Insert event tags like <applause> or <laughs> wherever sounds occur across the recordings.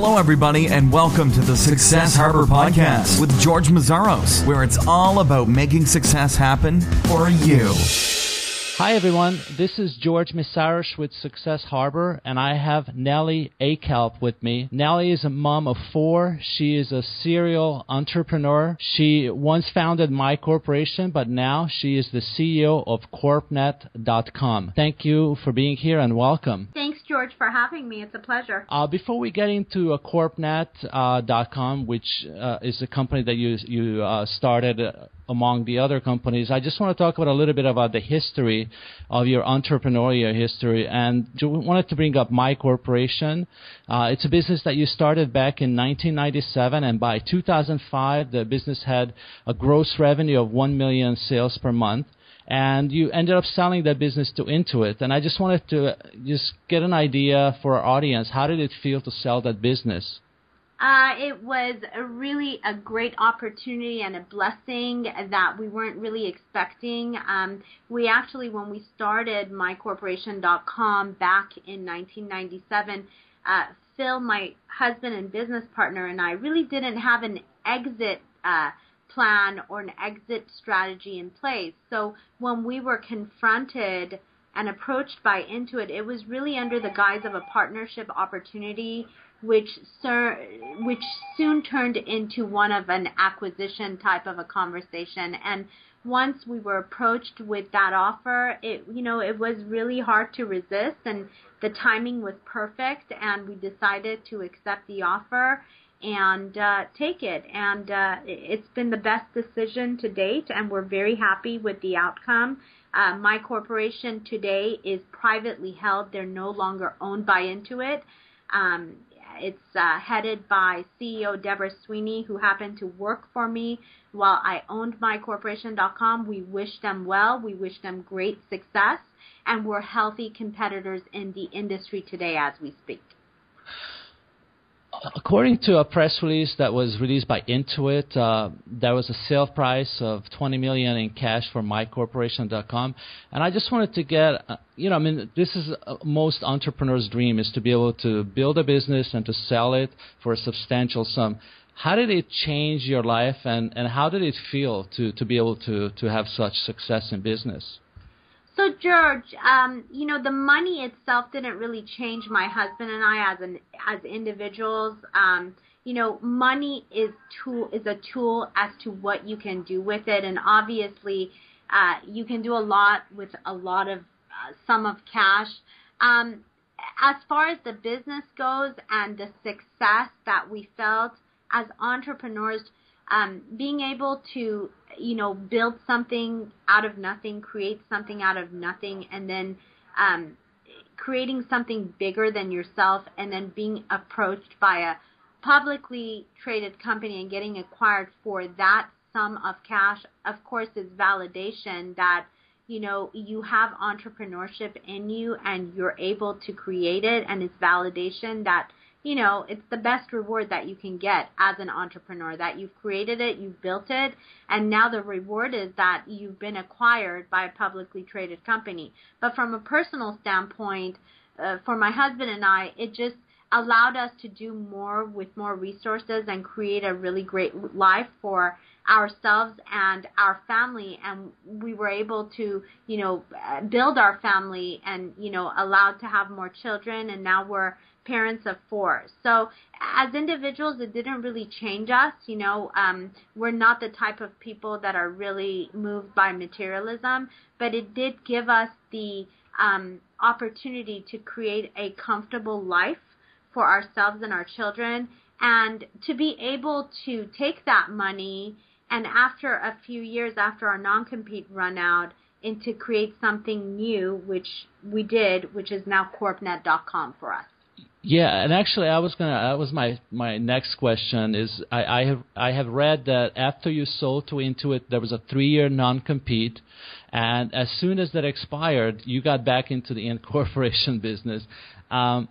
Hello, everybody, and welcome to the Success Harbor Podcast with George Meszaros, where it's all about making success happen for you. Hi, everyone. This is George Meszaros with Success Harbor, and I have Nellie Akalp with me. Nellie is a mom of four. She is a serial entrepreneur. She once founded MyCorporation, but now she is the CEO of CorpNet.com. Thank you for being here and welcome. Thanks, George, for having me. It's a pleasure. Uh, before we get into uh, CorpNet.com, uh, which uh, is a company that you you uh, started uh, among the other companies. I just want to talk about a little bit about the history of your entrepreneurial history, and wanted to bring up MyCorporation. Uh, it's a business that you started back in 1997, and by 2005, the business had a gross revenue of 1 million sales per month and you ended up selling that business to Intuit. And I just wanted to just get an idea for our audience. How did it feel to sell that business? Uh, it was a really a great opportunity and a blessing that we weren't really expecting. Um, we actually, when we started mycorporation.com back in 1997, uh, Phil, my husband and business partner, and I really didn't have an exit uh, plan or an exit strategy in place. So when we were confronted and approached by Intuit, it was really under the guise of a partnership opportunity which sir, which soon turned into one of an acquisition type of a conversation. And once we were approached with that offer, it you know it was really hard to resist, and the timing was perfect, and we decided to accept the offer and uh, take it. And uh, it's been the best decision to date, and we're very happy with the outcome. Uh, MyCorporation today is privately held; they're no longer owned by Intuit. Um, it's uh, headed by CEO Deborah Sweeney, who happened to work for me while I owned mycorporation.com. We wish them well. We wish them great success, and we're healthy competitors in the industry today as we speak. According to a press release that was released by Intuit, uh, there was a sale price of 20 million in cash for mycorporation.com, and I just wanted to get, uh, you know, I mean, this is uh, most entrepreneurs' dream is to be able to build a business and to sell it for a substantial sum. How did it change your life, and, and how did it feel to, to be able to, to have such success in business? So George, um, you know, the money itself didn't really change my husband and I as an as individuals. Um, you know, money is tool is a tool as to what you can do with it, and obviously, uh, you can do a lot with a lot of uh, sum of cash. Um, as far as the business goes and the success that we felt as entrepreneurs, um, being able to you know build something out of nothing create something out of nothing and then um, creating something bigger than yourself and then being approached by a publicly traded company and getting acquired for that sum of cash of course is validation that you know you have entrepreneurship in you and you're able to create it and it's validation that you know, it's the best reward that you can get as an entrepreneur that you've created it, you've built it, and now the reward is that you've been acquired by a publicly traded company. But from a personal standpoint, uh, for my husband and I, it just allowed us to do more with more resources and create a really great life for ourselves and our family and we were able to you know build our family and you know allowed to have more children and now we're parents of four. So as individuals, it didn't really change us. You know, um, we're not the type of people that are really moved by materialism, but it did give us the um, opportunity to create a comfortable life for ourselves and our children, and to be able to take that money and after a few years after our non-compete run out and to create something new, which we did, which is now CorpNet.com for us. Yeah, and actually, I was gonna. That was my my next question. Is I, I have I have read that after you sold to Intuit, there was a three year non compete, and as soon as that expired, you got back into the <laughs> incorporation business. Um,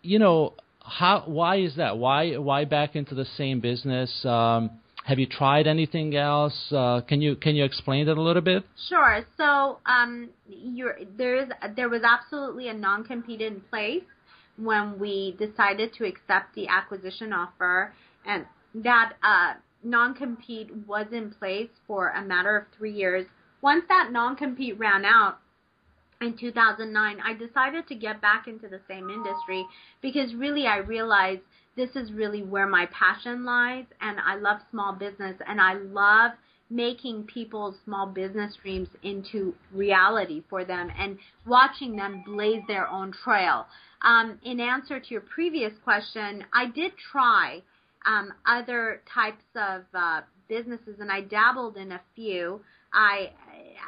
you know how? Why is that? Why why back into the same business? Um, have you tried anything else? Uh, can you can you explain that a little bit? Sure. So um, there is there was absolutely a non compete in place when we decided to accept the acquisition offer and that uh, non-compete was in place for a matter of three years. Once that non-compete ran out, in 2009, I decided to get back into the same industry because really I realized this is really where my passion lies and I love small business and I love making people's small business dreams into reality for them and watching them blaze their own trail. Um, in answer to your previous question, I did try um, other types of uh, businesses and I dabbled in a few. I,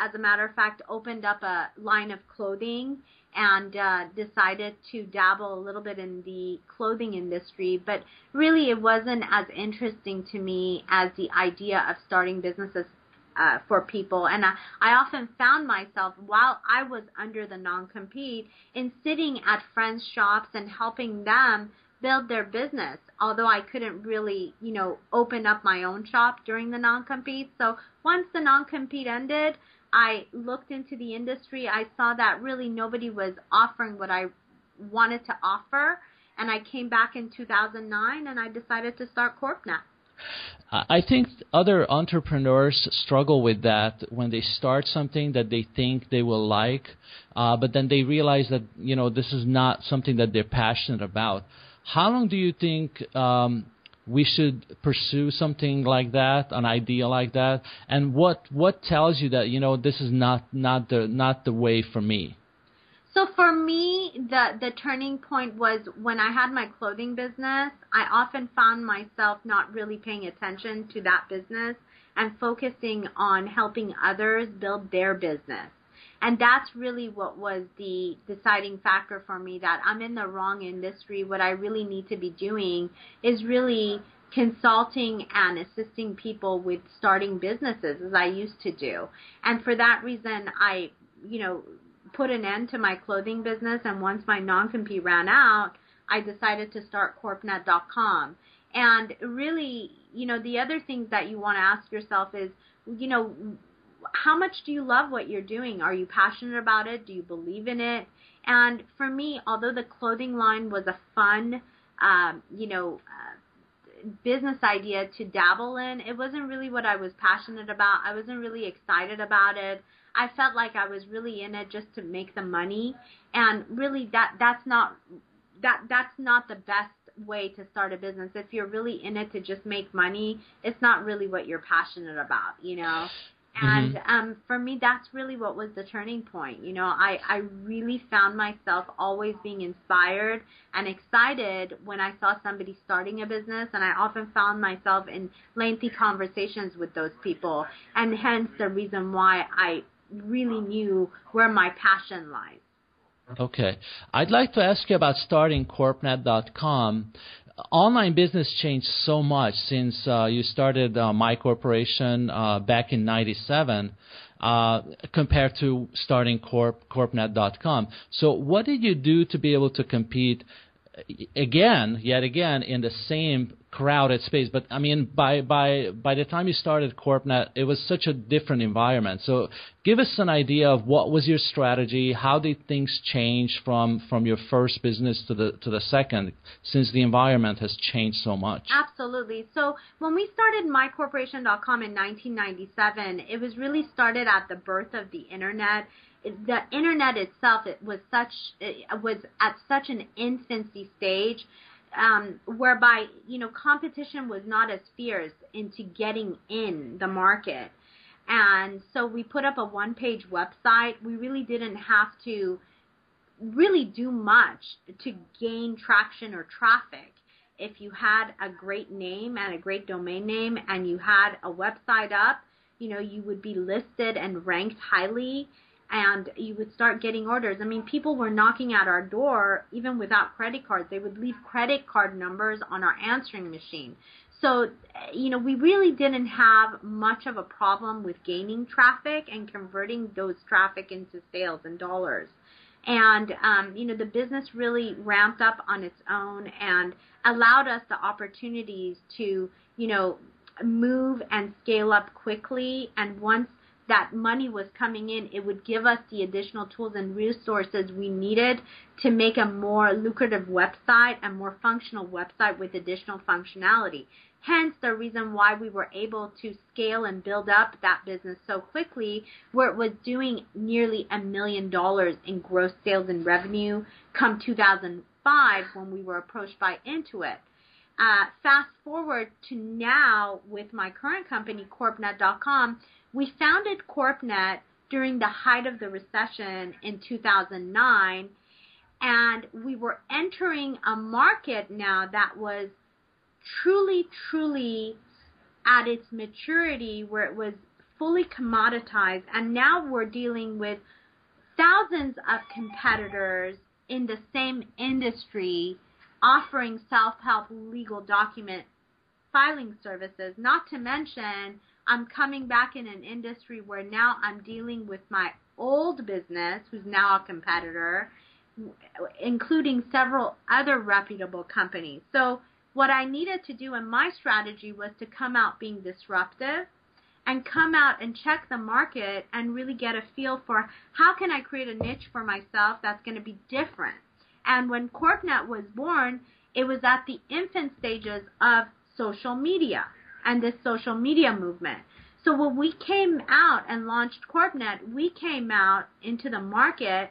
as a matter of fact, opened up a line of clothing and uh, decided to dabble a little bit in the clothing industry, but really it wasn't as interesting to me as the idea of starting businesses uh, for people. And I, I often found myself while I was under the non-compete in sitting at friends' shops and helping them build their business. Although I couldn't really, you know, open up my own shop during the non-compete. So once the non-compete ended, I looked into the industry. I saw that really nobody was offering what I wanted to offer. And I came back in 2009 and I decided to start CorpNet. I think other entrepreneurs struggle with that when they start something that they think they will like, uh, but then they realize that you know this is not something that they're passionate about. How long do you think um, we should pursue something like that, an idea like that, and what what tells you that you know this is not not the not the way for me? So for me, the the turning point was when I had my clothing business. I often found myself not really paying attention to that business and focusing on helping others build their business. And that's really what was the deciding factor for me that I'm in the wrong industry. What I really need to be doing is really consulting and assisting people with starting businesses as I used to do. And for that reason, I, you know, put an end to my clothing business. And once my non-compete ran out, I decided to start corpnet.com. And really, you know, the other things that you want to ask yourself is, you know, how much do you love what you're doing? Are you passionate about it? Do you believe in it? And for me, although the clothing line was a fun, um, you know, uh, business idea to dabble in, it wasn't really what I was passionate about. I wasn't really excited about it. I felt like I was really in it just to make the money, and really that that's not that that's not the best way to start a business. If you're really in it to just make money, it's not really what you're passionate about, you know. And mm-hmm. um, for me, that's really what was the turning point. You know, I, I really found myself always being inspired and excited when I saw somebody starting a business, and I often found myself in lengthy conversations with those people, and hence the reason why I really knew where my passion lies. Okay. I'd like to ask you about starting corpnet.com online business changed so much since uh, you started uh, MyCorporation uh, back in '97 uh, compared to starting corp corpnet.com. So, what did you do to be able to compete again, yet again, in the same crowded space. But I mean, by by by the time you started CorpNet, it was such a different environment. So give us an idea of what was your strategy, how did things change from from your first business to the to the second, since the environment has changed so much. Absolutely. So when we started mycorporation.com in 1997, it was really started at the birth of the internet the internet itself it was such it was at such an infancy stage um, whereby you know competition was not as fierce into getting in the market. And so we put up a one page website. We really didn't have to really do much to gain traction or traffic. If you had a great name and a great domain name and you had a website up you know you would be listed and ranked highly and you would start getting orders. I mean, people were knocking at our door even without credit cards. They would leave credit card numbers on our answering machine. So, you know, we really didn't have much of a problem with gaining traffic and converting those traffic into sales and dollars. And, um, you know, the business really ramped up on its own and allowed us the opportunities to, you know, move and scale up quickly. And once that money was coming in, it would give us the additional tools and resources we needed to make a more lucrative website, a more functional website with additional functionality. Hence the reason why we were able to scale and build up that business so quickly, where it was doing nearly a million dollars in gross sales and revenue come 2005 when we were approached by Intuit. Uh, fast forward to now with my current company, CorpNet.com, we founded CorpNet during the height of the recession in 2009, and we were entering a market now that was truly, truly at its maturity where it was fully commoditized, and now we're dealing with thousands of competitors in the same industry offering self-help legal document filing services, not to mention I'm coming back in an industry where now I'm dealing with my old business, who's now a competitor, including several other reputable companies. So what I needed to do in my strategy was to come out being disruptive and come out and check the market and really get a feel for how can I create a niche for myself that's going to be different. And when CorpNet was born, it was at the infant stages of social media and this social media movement. So when we came out and launched CorpNet, we came out into the market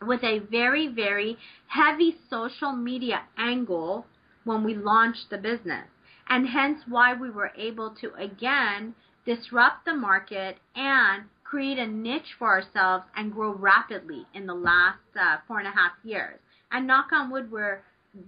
with a very, very heavy social media angle when we launched the business. And hence why we were able to again disrupt the market and create a niche for ourselves and grow rapidly in the last uh, four and a half years. And knock on wood, we're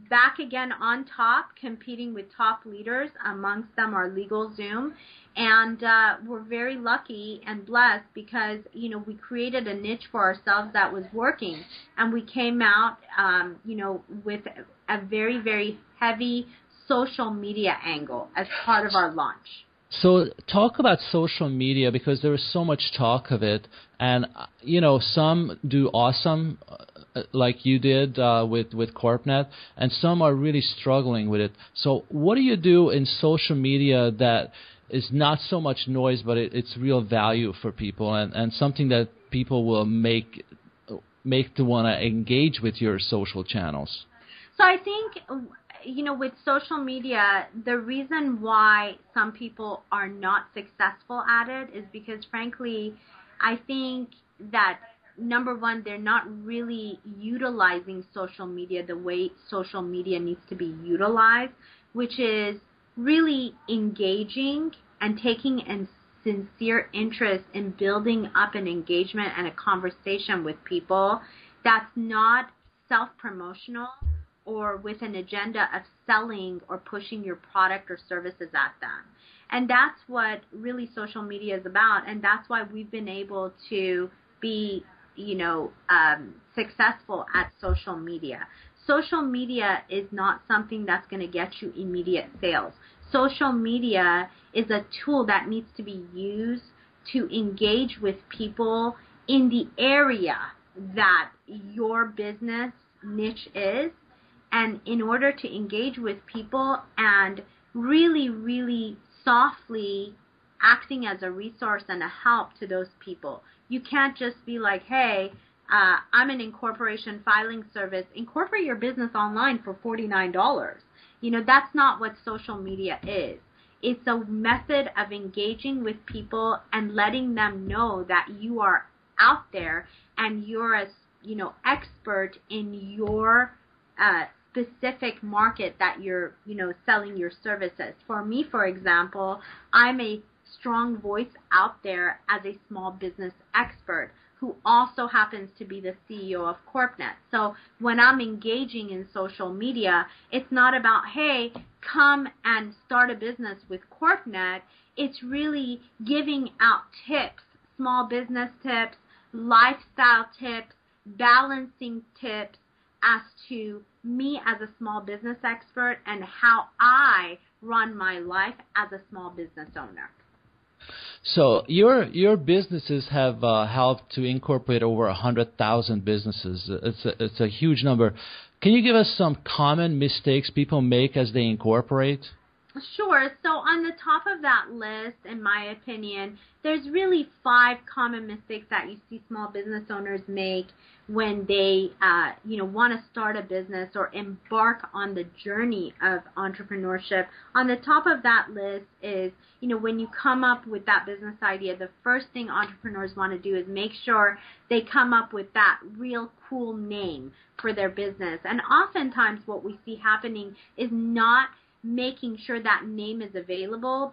back again on top, competing with top leaders. Amongst them are LegalZoom. And uh, we're very lucky and blessed because, you know, we created a niche for ourselves that was working. And we came out, um, you know, with a very, very heavy social media angle as part of our launch. So talk about social media because there is so much talk of it, and you know some do awesome, uh, like you did uh, with with CorpNet, and some are really struggling with it. So what do you do in social media that is not so much noise, but it, it's real value for people, and and something that people will make make to want to engage with your social channels? So I think you know, with social media, the reason why some people are not successful at it is because, frankly, I think that number one, they're not really utilizing social media the way social media needs to be utilized, which is really engaging and taking a sincere interest in building up an engagement and a conversation with people that's not self promotional or with an agenda of selling or pushing your product or services at them. And that's what really social media is about. And that's why we've been able to be, you know, um, successful at social media. Social media is not something that's going to get you immediate sales. Social media is a tool that needs to be used to engage with people in the area that your business niche is and in order to engage with people and really, really softly acting as a resource and a help to those people. You can't just be like, hey, uh, I'm an incorporation filing service. Incorporate your business online for $49. You know, that's not what social media is. It's a method of engaging with people and letting them know that you are out there and you're a, you know, expert in your uh, specific market that you're, you know, selling your services. For me, for example, I'm a strong voice out there as a small business expert who also happens to be the CEO of CorpNet. So when I'm engaging in social media, it's not about, hey, come and start a business with CorpNet. It's really giving out tips, small business tips, lifestyle tips, balancing tips as to me as a small business expert and how I run my life as a small business owner. So your your businesses have uh, helped to incorporate over hundred thousand businesses. It's a, it's a huge number. Can you give us some common mistakes people make as they incorporate? Sure. So on the top of that list, in my opinion, there's really five common mistakes that you see small business owners make when they, uh, you know, want to start a business or embark on the journey of entrepreneurship. On the top of that list is, you know, when you come up with that business idea, the first thing entrepreneurs want to do is make sure they come up with that real cool name for their business. And oftentimes what we see happening is not making sure that name is available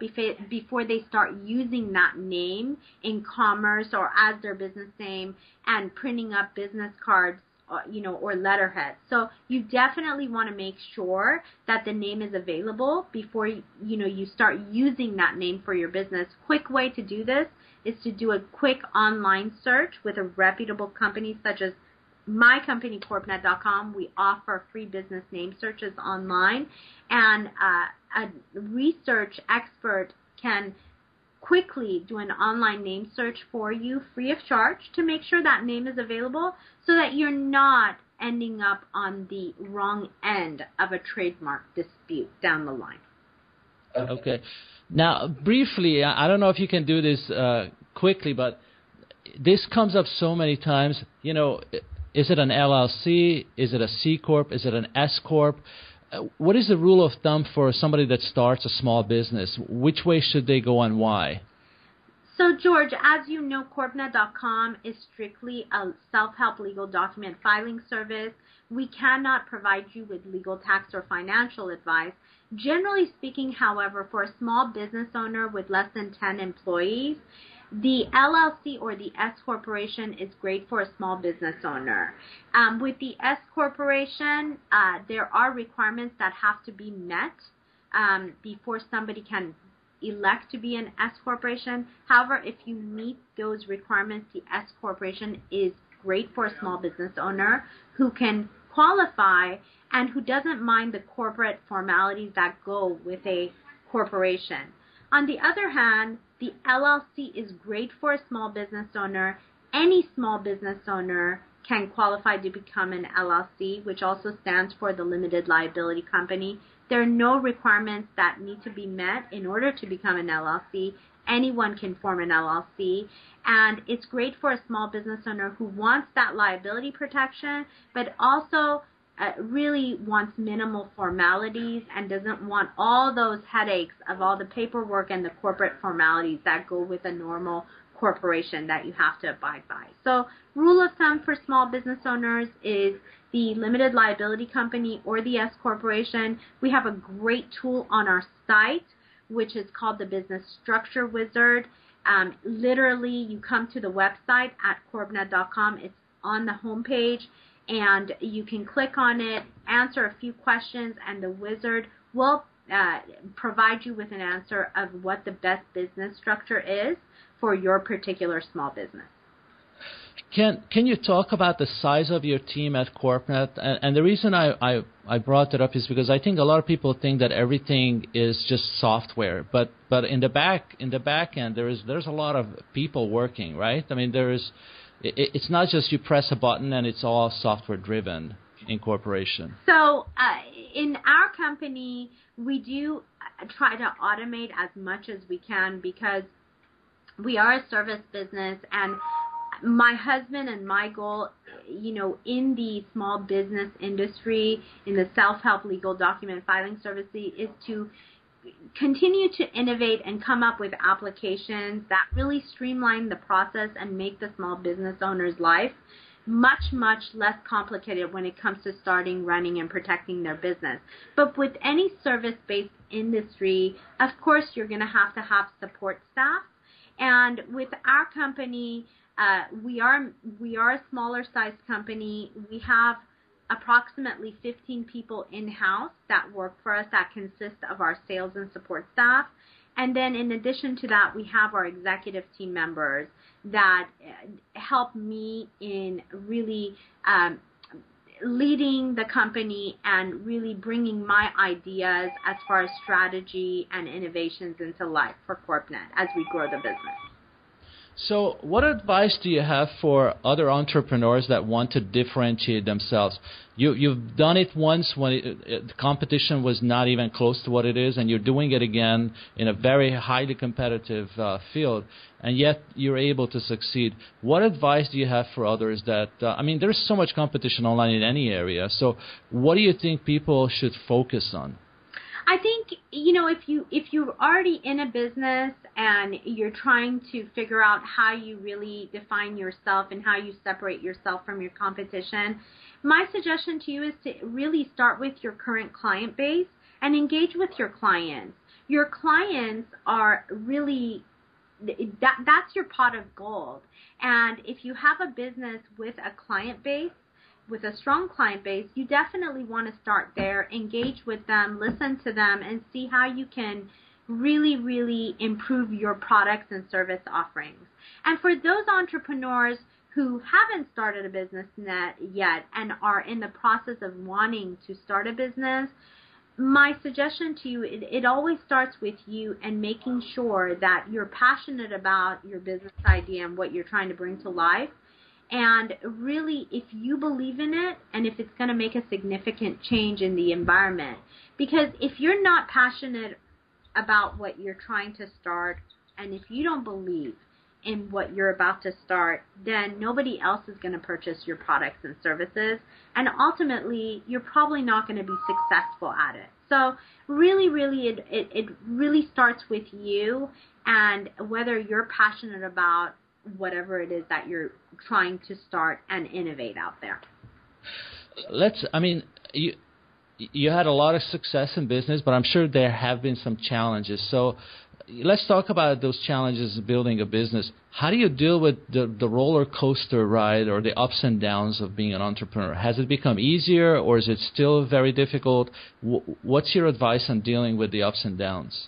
before they start using that name in commerce or as their business name and printing up business cards uh, you know or letterhead so you definitely want to make sure that the name is available before you, you know you start using that name for your business. Quick way to do this is to do a quick online search with a reputable company such as my company corpnet.com we offer free business name searches online and uh, a research expert can quickly do an online name search for you free of charge to make sure that name is available so that you're not ending up on the wrong end of a trademark dispute down the line. Okay. Now, briefly, I don't know if you can do this uh, quickly, but this comes up so many times. You know, is it an LLC? Is it a C corp? Is it an S corp? Uh, what is the rule of thumb for somebody that starts a small business? Which way should they go and why? So, George, as you know, CorpNet.com is strictly a self help legal document filing service. We cannot provide you with legal tax or financial advice. Generally speaking, however, for a small business owner with less than 10 employees, the LLC or the S corporation is great for a small business owner. Um, with the S corporation, uh, there are requirements that have to be met um, before somebody can elect to be an S corporation. However, if you meet those requirements, the S corporation is great for a small business owner who can qualify and who doesn't mind the corporate formalities that go with a corporation. On the other hand, the LLC is great for a small business owner. Any small business owner can qualify to become an LLC, which also stands for the limited liability company. There are no requirements that need to be met in order to become an LLC. Anyone can form an LLC, and it's great for a small business owner who wants that liability protection, but also uh, really wants minimal formalities and doesn't want all those headaches of all the paperwork and the corporate formalities that go with a normal corporation that you have to abide by. So, rule of thumb for small business owners is the limited liability company or the S corporation. We have a great tool on our site which is called the Business Structure Wizard. Um, literally, you come to the website at corpnet.com. It's on the homepage and you can click on it, answer a few questions, and the wizard will uh, provide you with an answer of what the best business structure is for your particular small business. Can can you talk about the size of your team at CorpNet? And, and the reason I, I, I brought it up is because I think a lot of people think that everything is just software, but but in the back in the back end there is there's a lot of people working, right? I mean there is it, it's not just you press a button and it's all software driven incorporation. So uh, in our company, we do uh, try to automate as much as we can because we are a service business and my husband and my goal, you know, in the small business industry, in the self-help legal document filing service, is to continue to innovate and come up with applications that really streamline the process and make the small business owner's life much, much less complicated when it comes to starting, running, and protecting their business. But with any service based industry, of course, you're going to have to have support staff. And with our company, uh, we are we are a smaller sized company. We have approximately 15 people in-house that work for us that consist of our sales and support staff. And then in addition to that, we have our executive team members that uh, help me in really um, leading the company and really bringing my ideas as far as strategy and innovations into life for CorpNet as we grow the business. So, what advice do you have for other entrepreneurs that want to differentiate themselves? You, you've done it once when it, it, the competition was not even close to what it is, and you're doing it again in a very highly competitive uh, field, and yet you're able to succeed. What advice do you have for others that, uh, I mean, there's so much competition online in any area, so what do you think people should focus on? I think you know if you if you're already in a business and you're trying to figure out how you really define yourself and how you separate yourself from your competition, my suggestion to you is to really start with your current client base and engage with your clients. Your clients are really that that's your pot of gold. And if you have a business with a client base with a strong client base, you definitely want to start there, engage with them, listen to them, and see how you can really, really improve your products and service offerings. And for those entrepreneurs who haven't started a business yet and are in the process of wanting to start a business, my suggestion to you, it, it, always starts with you and making sure that you're passionate about your business idea and what you're trying to bring to life and really, if you believe in it and if it's going to make a significant change in the environment, because if you're not passionate about what you're trying to start and if you don't believe in what you're about to start, then nobody else is going to purchase your products and services. And ultimately, you're probably not going to be successful at it. So really, really, it, it, it really starts with you and whether you're passionate about whatever it is that you're trying to start and innovate out there. Let's. I mean, you you had a lot of success in business, but I'm sure there have been some challenges. So let's talk about those challenges of building a business. How do you deal with the, the roller coaster ride or the ups and downs of being an entrepreneur? Has it become easier or is it still very difficult? What's your advice on dealing with the ups and downs?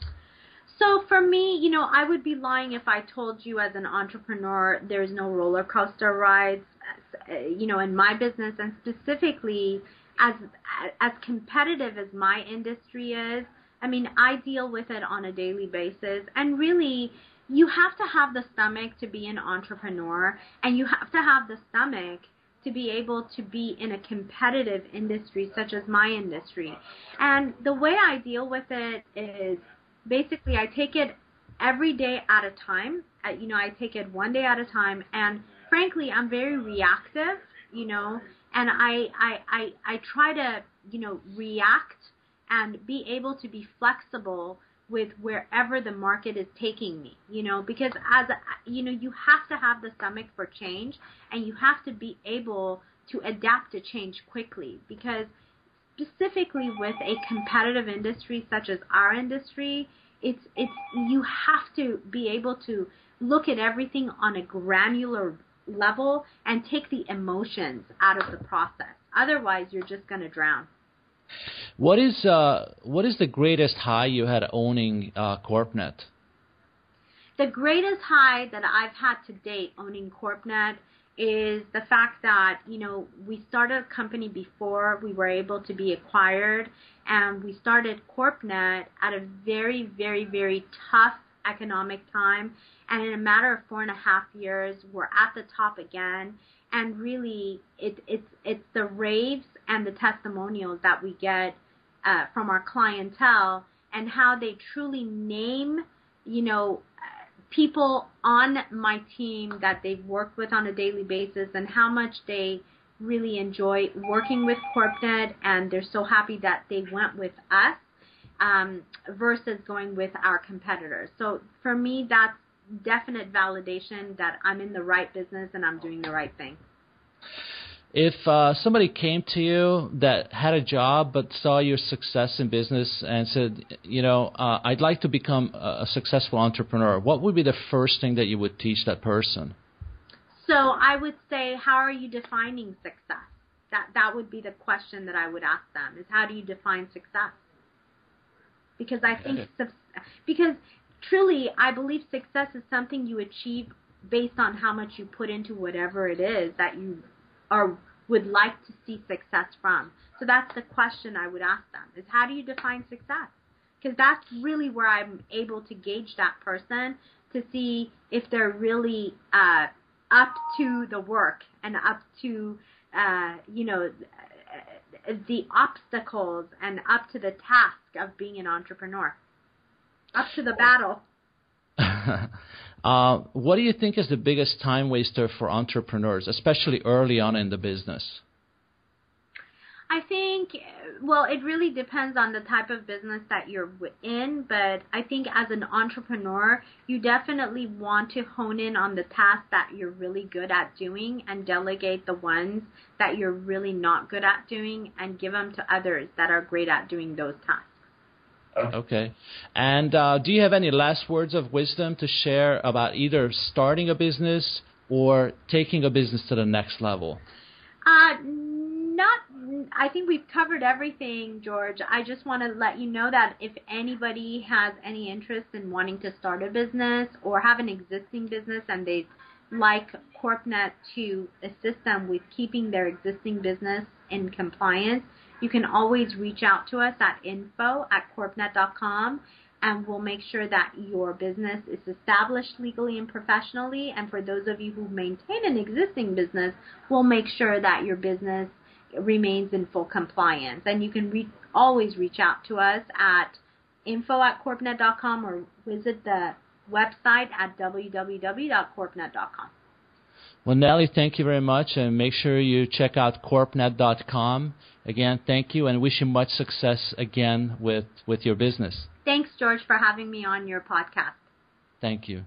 So for me, you know, I would be lying if I told you as an entrepreneur there's no roller coaster rides, uh, you know, in my business and specifically as as competitive as my industry is. I mean, I deal with it on a daily basis and really you have to have the stomach to be an entrepreneur and you have to have the stomach to be able to be in a competitive industry such as my industry. And the way I deal with it is basically I take it every day at a time. Uh, you know, I take it one day at a time, and frankly, I'm very reactive. You know, and I I I, I try to you know react and be able to be flexible with wherever the market is taking me you know because as a, you know you have to have the stomach for change and you have to be able to adapt to change quickly because specifically with a competitive industry such as our industry, it's it's you have to be able to look at everything on a granular level and take the emotions out of the process. Otherwise, you're just going to drown. What is uh, what is the greatest high you had owning uh, CorpNet? The greatest high that I've had to date owning CorpNet is the fact that you know we started a company before we were able to be acquired, and we started CorpNet at a very, very, very tough economic time, and in a matter of four and a half years, we're at the top again. And really, it, it's it's the raves and the testimonials that we get uh, from our clientele and how they truly name, you know, people on my team that they've worked with on a daily basis and how much they really enjoy working with CorpNet and they're so happy that they went with us um, versus going with our competitors. So for me, that's definite validation that I'm in the right business and I'm doing the right thing. If uh, somebody came to you that had a job but saw your success in business and said, you know, uh, I'd like to become a successful entrepreneur, what would be the first thing that you would teach that person? So I would say, how are you defining success? That that would be the question that I would ask them: is how do you define success? Because I think because truly, I believe success is something you achieve based on how much you put into whatever it is that you or would like to see success from. So that's the question I would ask them is how do you define success? Because that's really where I'm able to gauge that person to see if they're really uh, up to the work and up to uh, you know the obstacles and up to the task of being an entrepreneur, up to the battle. <laughs> uh, what do you think is the biggest time waster for entrepreneurs, especially early on in the business? I think, well, it really depends on the type of business that you're in, but I think as an entrepreneur, you definitely want to hone in on the tasks that you're really good at doing and delegate the ones that you're really not good at doing and give them to others that are great at doing those tasks. Okay. And uh, do you have any last words of wisdom to share about either starting a business or taking a business to the next level? Uh, not I think we've covered everything, George. I just want to let you know that if anybody has any interest in wanting to start a business or have an existing business and they'd like CorpNet to assist them with keeping their existing business in compliance, you can always reach out to us at info at corpnet.com and we'll make sure that your business is established legally and professionally. And for those of you who maintain an existing business, we'll make sure that your business remains in full compliance. And you can re- always reach out to us at info at corpnet.com or visit the website at www.corpnet.com. Well, Nellie, thank you very much, and make sure you check out corpnet.com. Again, thank you, and wish you much success again with, with your business. Thanks, George, for having me on your podcast. Thank you.